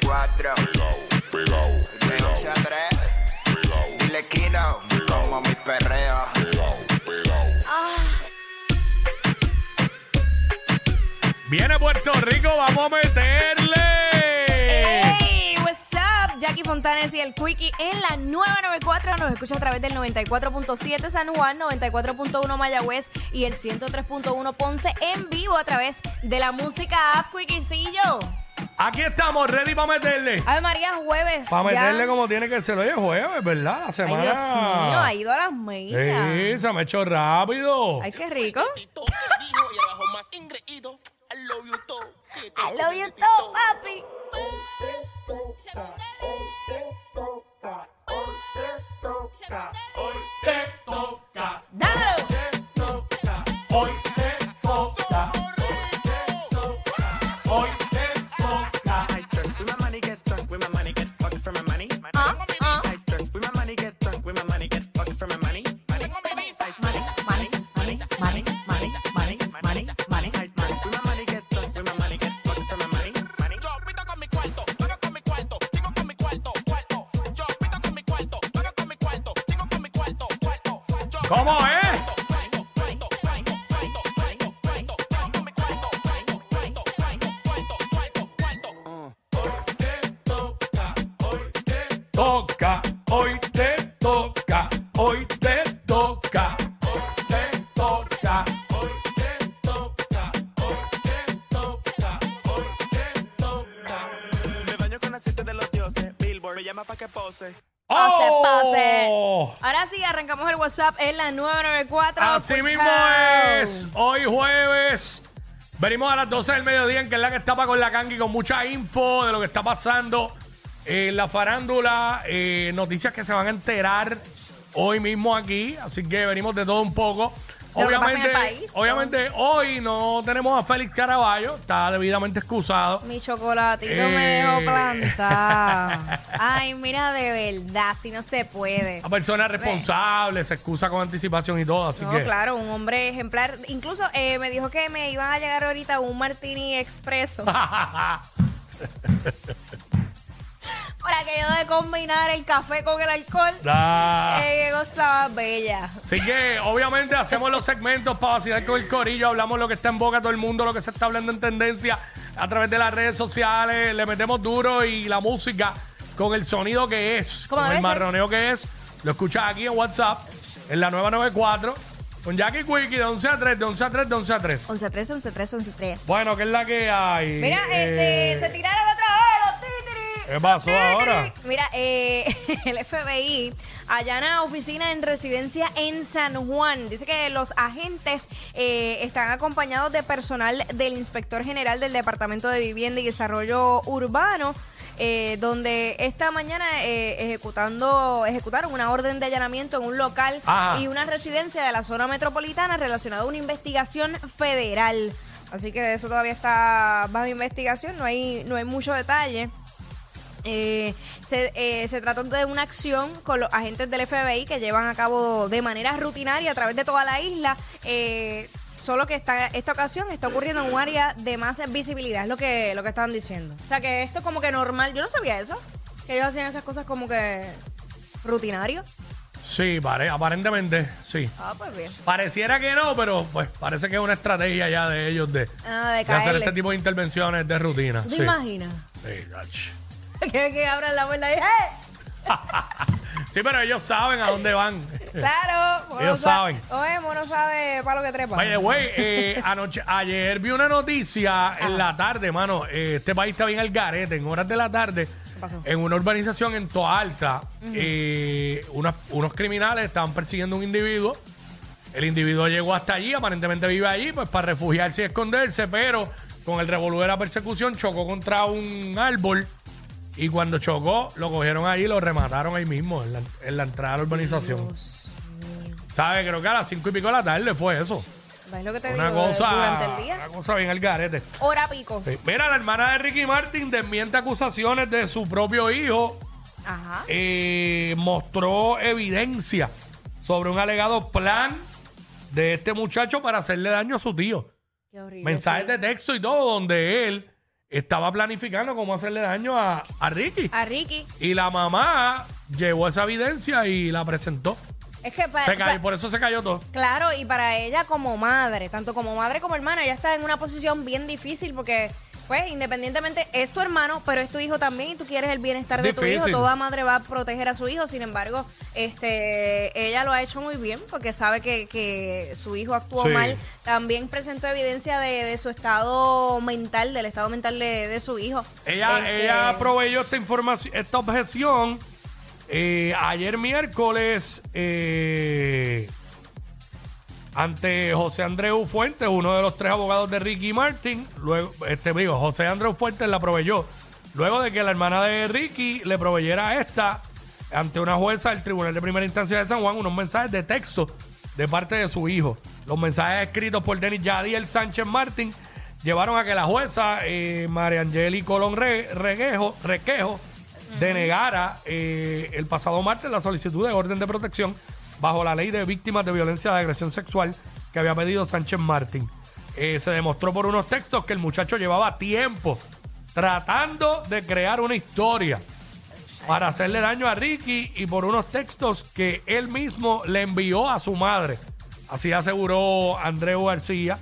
Nueva 94. Pegao, pegao, De 11 a 3. pegao. Como mi perreo. pegao, pegao. Viene Puerto Rico, vamos a meterle. ¡Hey! What's up? Jackie Fontanes y el Quickie en la nueva 94. Nos escucha a través del 94.7 San Juan, 94.1 Mayagüez y el 103.1 Ponce en vivo a través de la música app Quickiecillo. Aquí estamos, ready para meterle. Ave María, jueves. Para ya. meterle como tiene que ser. Oye, jueves, ¿verdad? La Ay, semana. Dios mío, ha ido a las millas. Sí, se me ha hecho rápido. Ay, qué rico. I love you todo. I love you too, papi. Dale. Hoy te toca. ¿Cómo es? Toca, hoy te toca, hoy te toca, hoy te toca, hoy te toca, hoy te toca, hoy te toca. Me baño con aceite de los dioses. Billboard me llama pa' que pose. Pase, pase. ¡Oh! Ahora sí, arrancamos el WhatsApp en la 994. Así mismo es. Hoy jueves. Venimos a las 12 del mediodía en que es la que estaba con la Kangi con mucha info de lo que está pasando en la farándula. eh, noticias que se van a enterar hoy mismo aquí. Así que venimos de todo un poco. De lo que pasa en Obviamente, el país, obviamente hoy no tenemos a Félix Caraballo, está debidamente excusado. Mi chocolatito Eh. me dejó plantar. Ay, mira, de verdad, si no se puede. Una persona responsable, se excusa con anticipación y todo, así No, que claro, un hombre ejemplar. Incluso eh, me dijo que me iban a llegar ahorita un martini expreso. Por aquello de combinar el café con el alcohol. Ah. Eh, qué cosa bella. Así que obviamente hacemos los segmentos para vacilar con el corillo, hablamos lo que está en boca todo el mundo, lo que se está hablando en tendencia a través de las redes sociales, le metemos duro y la música con el sonido que es, con el marroneo que es. Lo escuchas aquí en WhatsApp, en la 994, con Jackie Quickie de 11 a 3, de 11 a 3, de 11 a 3. 11 3, 11 3, 11 3. Bueno, ¿qué es la que hay? Mira, Eh, este, se tiraron ¿Qué pasó ahora? Mira, eh, el FBI allana oficina en residencia en San Juan. Dice que los agentes eh, están acompañados de personal del inspector general del Departamento de Vivienda y Desarrollo Urbano. eh, donde esta mañana eh, ejecutando ejecutaron una orden de allanamiento en un local Ajá. y una residencia de la zona metropolitana relacionada a una investigación federal. Así que eso todavía está bajo investigación, no hay, no hay mucho detalle. Eh, se, eh, se trató de una acción con los agentes del FBI que llevan a cabo de manera rutinaria a través de toda la isla. eh, solo que esta, esta ocasión está ocurriendo en un área de más visibilidad, es lo que, lo que estaban diciendo. O sea que esto es como que normal. Yo no sabía eso. Que ellos hacían esas cosas como que rutinario. Sí, pare- aparentemente, sí. Ah, pues bien. Pareciera que no, pero pues parece que es una estrategia ya de ellos de, Ah, de de hacer este tipo de intervenciones de rutina. ¿Tú te sí. imaginas? Sí. que, que abran la puerta y ¡eh! Sí, pero ellos saben a dónde van. Claro. uno Ellos sabe- saben. Oye, uno sabe para lo que trepa. Oye, güey, eh, anoche, ayer vi una noticia en la tarde, mano. eh, este país está bien al garete, en horas de la tarde. pasó? En una urbanización en Toalta, eh, unas- unos criminales estaban persiguiendo a un individuo. El individuo llegó hasta allí, aparentemente vive allí, pues para refugiarse y esconderse, pero con el revolver de la persecución chocó contra un árbol y cuando chocó lo cogieron ahí y lo remataron ahí mismo, en la, en la entrada de la urbanización. ¿Sabes? Creo que a las cinco y pico de la tarde fue eso. ¿Ves lo que te Una digo? cosa, Durante el día. una cosa bien al garete. Hora pico. Sí. Mira, la hermana de Ricky Martin desmiente acusaciones de su propio hijo. Ajá. eh, mostró evidencia sobre un alegado plan de este muchacho para hacerle daño a su tío. Qué horrible. Mensajes sí. de texto y todo, donde él estaba planificando cómo hacerle daño a, a Ricky. A Ricky. Y la mamá llevó esa evidencia y la presentó. Es que para, Se cayó, por eso se cayó todo. Claro, y para ella como madre, tanto como madre como hermana, ella está en una posición bien difícil porque, pues, independientemente es tu hermano, pero es tu hijo también y tú quieres el bienestar de tu hijo. Toda madre va a proteger a su hijo, sin embargo, este, ella lo ha hecho muy bien porque sabe que, que su hijo actuó Sí. mal. También presentó evidencia de, de su estado mental, del estado mental de, de su hijo. Ella, Este, ella proveyó esta información, esta objeción eh, ayer miércoles eh, ante José Andreu Fuentes, uno de los tres abogados de Ricky Martin. Luego, este digo, José Andreu Fuentes la proveyó. Luego de que la hermana de Ricky le proveyera esta ante una jueza del Tribunal de Primera Instancia de San Juan unos mensajes de texto de parte de su hijo. Los mensajes escritos por Denis Yadiel Sánchez Martín llevaron a que la jueza eh, María Angeli Colón Requejo denegara eh, el pasado martes la solicitud de orden de protección bajo la ley de víctimas de violencia de agresión sexual que había pedido Sánchez Martín. Eh, se demostró por unos textos que el muchacho llevaba tiempo tratando de crear una historia para hacerle daño a Ricky y por unos textos que él mismo le envió a su madre. Así aseguró Andreu García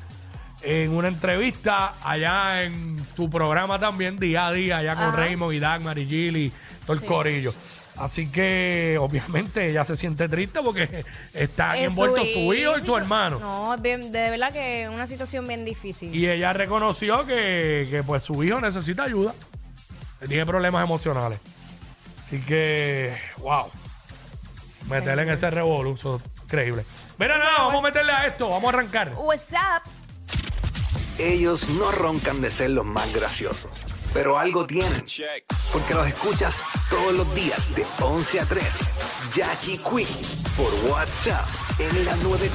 en una entrevista allá en tu programa también, día a día, allá con. Raymond y Dagmar y todo el corillo. Así que obviamente ella se siente triste porque está es envuelto su hijo y su hermano. No, es bien, de verdad que es una situación bien difícil. Y ella reconoció que, que, pues su hijo necesita ayuda. Tiene problemas emocionales. Así que, wow. Meterle en ese revolú, eso es increíble. Mira, nada, vamos a meterle a esto, vamos a arrancar. What's up? Ellos no roncan de ser los más graciosos, pero algo tienen. Porque los escuchas todos los días de 11 a 3. Jackie Quinn por WhatsApp en la 9.